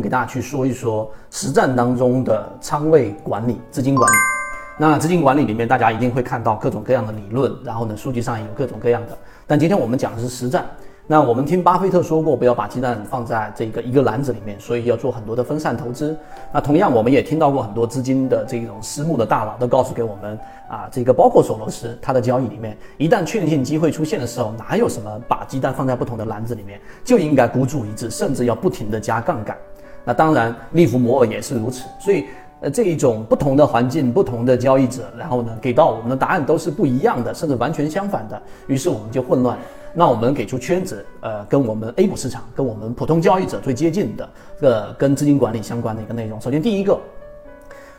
给大家去说一说实战当中的仓位管理、资金管理。那资金管理里面，大家一定会看到各种各样的理论，然后呢，数据上有各种各样的。但今天我们讲的是实战。那我们听巴菲特说过，不要把鸡蛋放在这个一个篮子里面，所以要做很多的分散投资。那同样，我们也听到过很多资金的这种私募的大佬都告诉给我们啊，这个包括索罗斯，他的交易里面，一旦确定性机会出现的时候，哪有什么把鸡蛋放在不同的篮子里面，就应该孤注一掷，甚至要不停的加杠杆。那当然，利弗摩尔也是如此。所以，呃，这一种不同的环境、不同的交易者，然后呢，给到我们的答案都是不一样的，甚至完全相反的。于是我们就混乱。那我们给出圈子，呃，跟我们 A 股市场、跟我们普通交易者最接近的，呃，跟资金管理相关的一个内容。首先，第一个，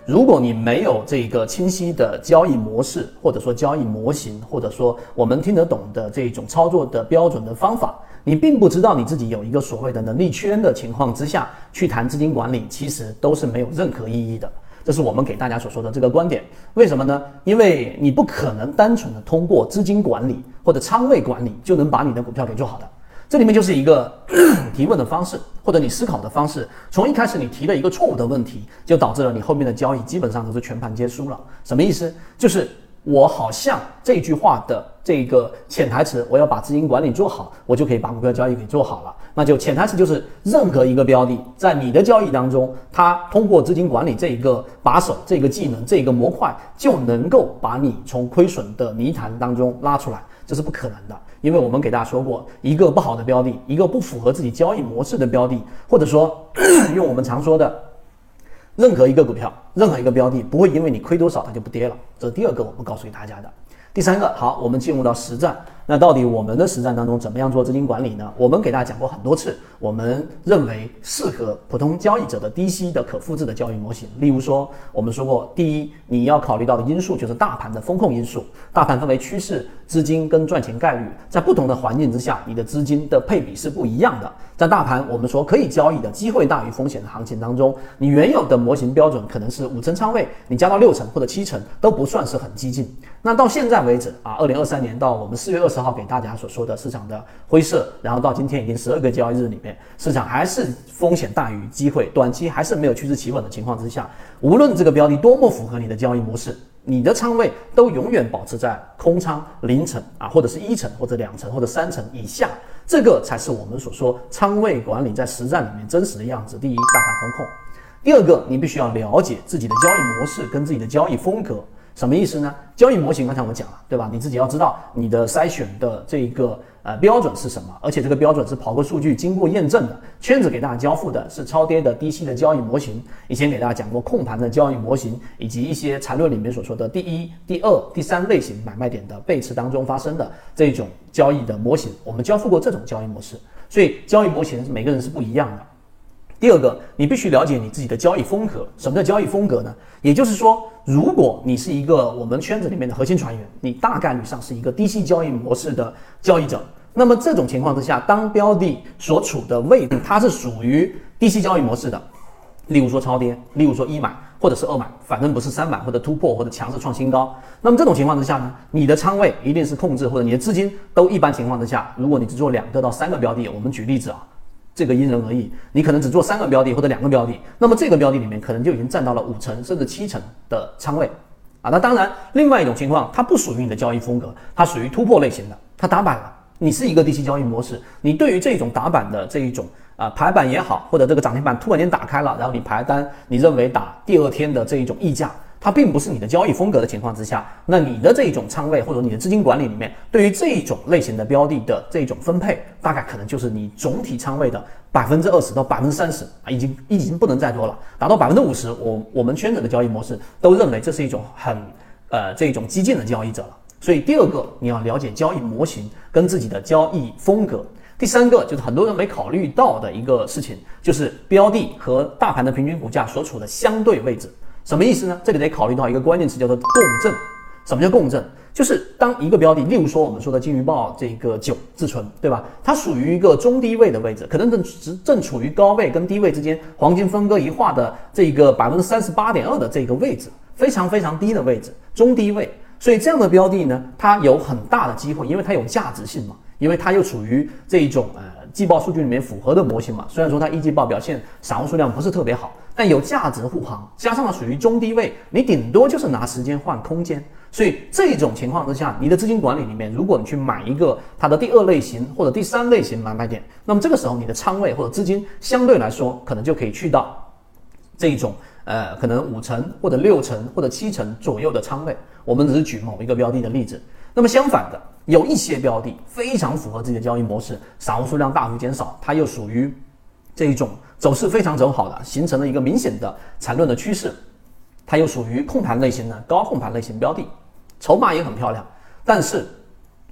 如果你没有这个清晰的交易模式，或者说交易模型，或者说我们听得懂的这种操作的标准的方法，你并不知道你自己有一个所谓的能力圈的情况之下去谈资金管理，其实都是没有任何意义的。这是我们给大家所说的这个观点，为什么呢？因为你不可能单纯的通过资金管理或者仓位管理就能把你的股票给做好的。这里面就是一个 提问的方式，或者你思考的方式。从一开始你提了一个错误的问题，就导致了你后面的交易基本上都是全盘皆输了。什么意思？就是。我好像这句话的这个潜台词，我要把资金管理做好，我就可以把股票交易给做好了。那就潜台词就是，任何一个标的在你的交易当中，它通过资金管理这一个把手、这个技能、这一个模块，就能够把你从亏损的泥潭当中拉出来，这是不可能的。因为我们给大家说过，一个不好的标的，一个不符合自己交易模式的标的，或者说用我们常说的。任何一个股票，任何一个标的，不会因为你亏多少它就不跌了。这是第二个我们告诉给大家的。第三个，好，我们进入到实战。那到底我们的实战当中怎么样做资金管理呢？我们给大家讲过很多次，我们认为适合普通交易者的低息的可复制的交易模型。例如说，我们说过，第一，你要考虑到的因素就是大盘的风控因素。大盘分为趋势、资金跟赚钱概率，在不同的环境之下，你的资金的配比是不一样的。在大盘我们说可以交易的机会大于风险的行情当中，你原有的模型标准可能是五成仓位，你加到六成或者七成都不算是很激进。那到现在为止啊，二零二三年到我们四月二十号给大家所说的市场的灰色，然后到今天已经十二个交易日里面，市场还是风险大于机会，短期还是没有趋势企稳的情况之下，无论这个标的多么符合你的交易模式，你的仓位都永远保持在空仓零成啊，或者是一成或者两成或者三成以下，这个才是我们所说仓位管理在实战里面真实的样子。第一，大盘风控；第二个，你必须要了解自己的交易模式跟自己的交易风格。什么意思呢？交易模型刚才我们讲了，对吧？你自己要知道你的筛选的这一个呃标准是什么，而且这个标准是跑过数据、经过验证的。圈子给大家交付的是超跌的低息的交易模型。以前给大家讲过控盘的交易模型，以及一些缠论里面所说的第一、第二、第三类型买卖点的背驰当中发生的这种交易的模型，我们交付过这种交易模式。所以交易模型每个人是不一样的。第二个，你必须了解你自己的交易风格。什么叫交易风格呢？也就是说，如果你是一个我们圈子里面的核心船员，你大概率上是一个低息交易模式的交易者。那么这种情况之下，当标的所处的位置它是属于低息交易模式的，例如说超跌，例如说一买或者是二买，反正不是三买或者突破或者强势创新高。那么这种情况之下呢，你的仓位一定是控制，或者你的资金都一般情况之下，如果你只做两个到三个标的，我们举例子啊。这个因人而异，你可能只做三个标的或者两个标的，那么这个标的里面可能就已经占到了五成甚至七成的仓位啊。那当然，另外一种情况，它不属于你的交易风格，它属于突破类型的，它打板了。你是一个低息交易模式，你对于这种打板的这一种啊排板也好，或者这个涨停板突然间打开了，然后你排单，你认为打第二天的这一种溢价。它并不是你的交易风格的情况之下，那你的这一种仓位或者你的资金管理里面，对于这一种类型的标的的这种分配，大概可能就是你总体仓位的百分之二十到百分之三十啊，已经已经不能再多了，达到百分之五十，我我们圈子的交易模式都认为这是一种很呃这种激进的交易者了。所以第二个你要了解交易模型跟自己的交易风格，第三个就是很多人没考虑到的一个事情，就是标的和大盘的平均股价所处的相对位置。什么意思呢？这里得考虑到一个关键词，叫做共振。什么叫共振？就是当一个标的，例如说我们说的金鱼报这个九自存，对吧？它属于一个中低位的位置，可能正正处于高位跟低位之间黄金分割一画的这个百分之三十八点二的这个位置，非常非常低的位置，中低位。所以这样的标的呢，它有很大的机会，因为它有价值性嘛，因为它又处于这一种呃季报数据里面符合的模型嘛。虽然说它一季报表现散户数量不是特别好，但有价值护航，加上了属于中低位，你顶多就是拿时间换空间。所以这种情况之下，你的资金管理里面，如果你去买一个它的第二类型或者第三类型买卖点，那么这个时候你的仓位或者资金相对来说可能就可以去到这一种呃可能五成或者六成或者七成左右的仓位。我们只是举某一个标的的例子。那么相反的，有一些标的非常符合自己的交易模式，散户数量大幅减少，它又属于这一种走势非常走好的，形成了一个明显的缠论的趋势，它又属于控盘类型的高控盘类型标的，筹码也很漂亮，但是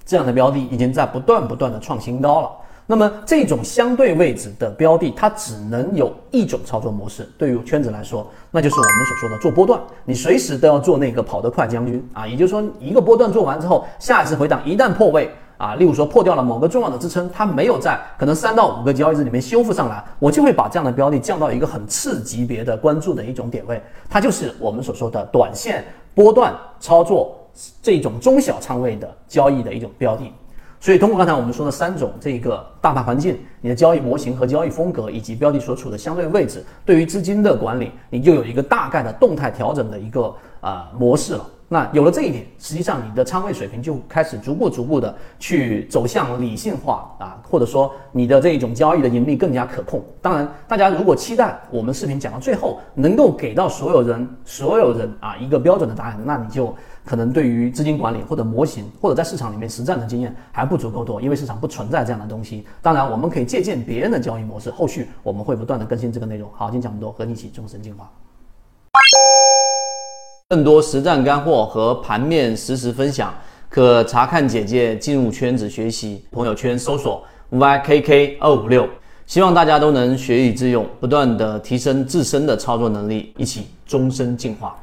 这样的标的已经在不断不断的创新高了。那么这种相对位置的标的，它只能有一种操作模式。对于圈子来说，那就是我们所说的做波段，你随时都要做那个跑得快将军啊。也就是说，一个波段做完之后，下一次回档一旦破位啊，例如说破掉了某个重要的支撑，它没有在可能三到五个交易日里面修复上来，我就会把这样的标的降到一个很次级别的关注的一种点位，它就是我们所说的短线波段操作这种中小仓位的交易的一种标的。所以，通过刚才我们说的三种这个大盘环境、你的交易模型和交易风格，以及标的所处的相对位置，对于资金的管理，你就有一个大概的动态调整的一个啊模式了。那有了这一点，实际上你的仓位水平就开始逐步逐步的去走向理性化啊，或者说你的这一种交易的盈利更加可控。当然，大家如果期待我们视频讲到最后能够给到所有人所有人啊一个标准的答案，那你就。可能对于资金管理或者模型，或者在市场里面实战的经验还不足够多，因为市场不存在这样的东西。当然，我们可以借鉴别人的交易模式，后续我们会不断的更新这个内容。好，今天讲这么多，和你一起终身进化。更多实战干货和盘面实时分享，可查看简介进入圈子学习。朋友圈搜索 ykk 二五六，希望大家都能学以致用，不断的提升自身的操作能力，一起终身进化。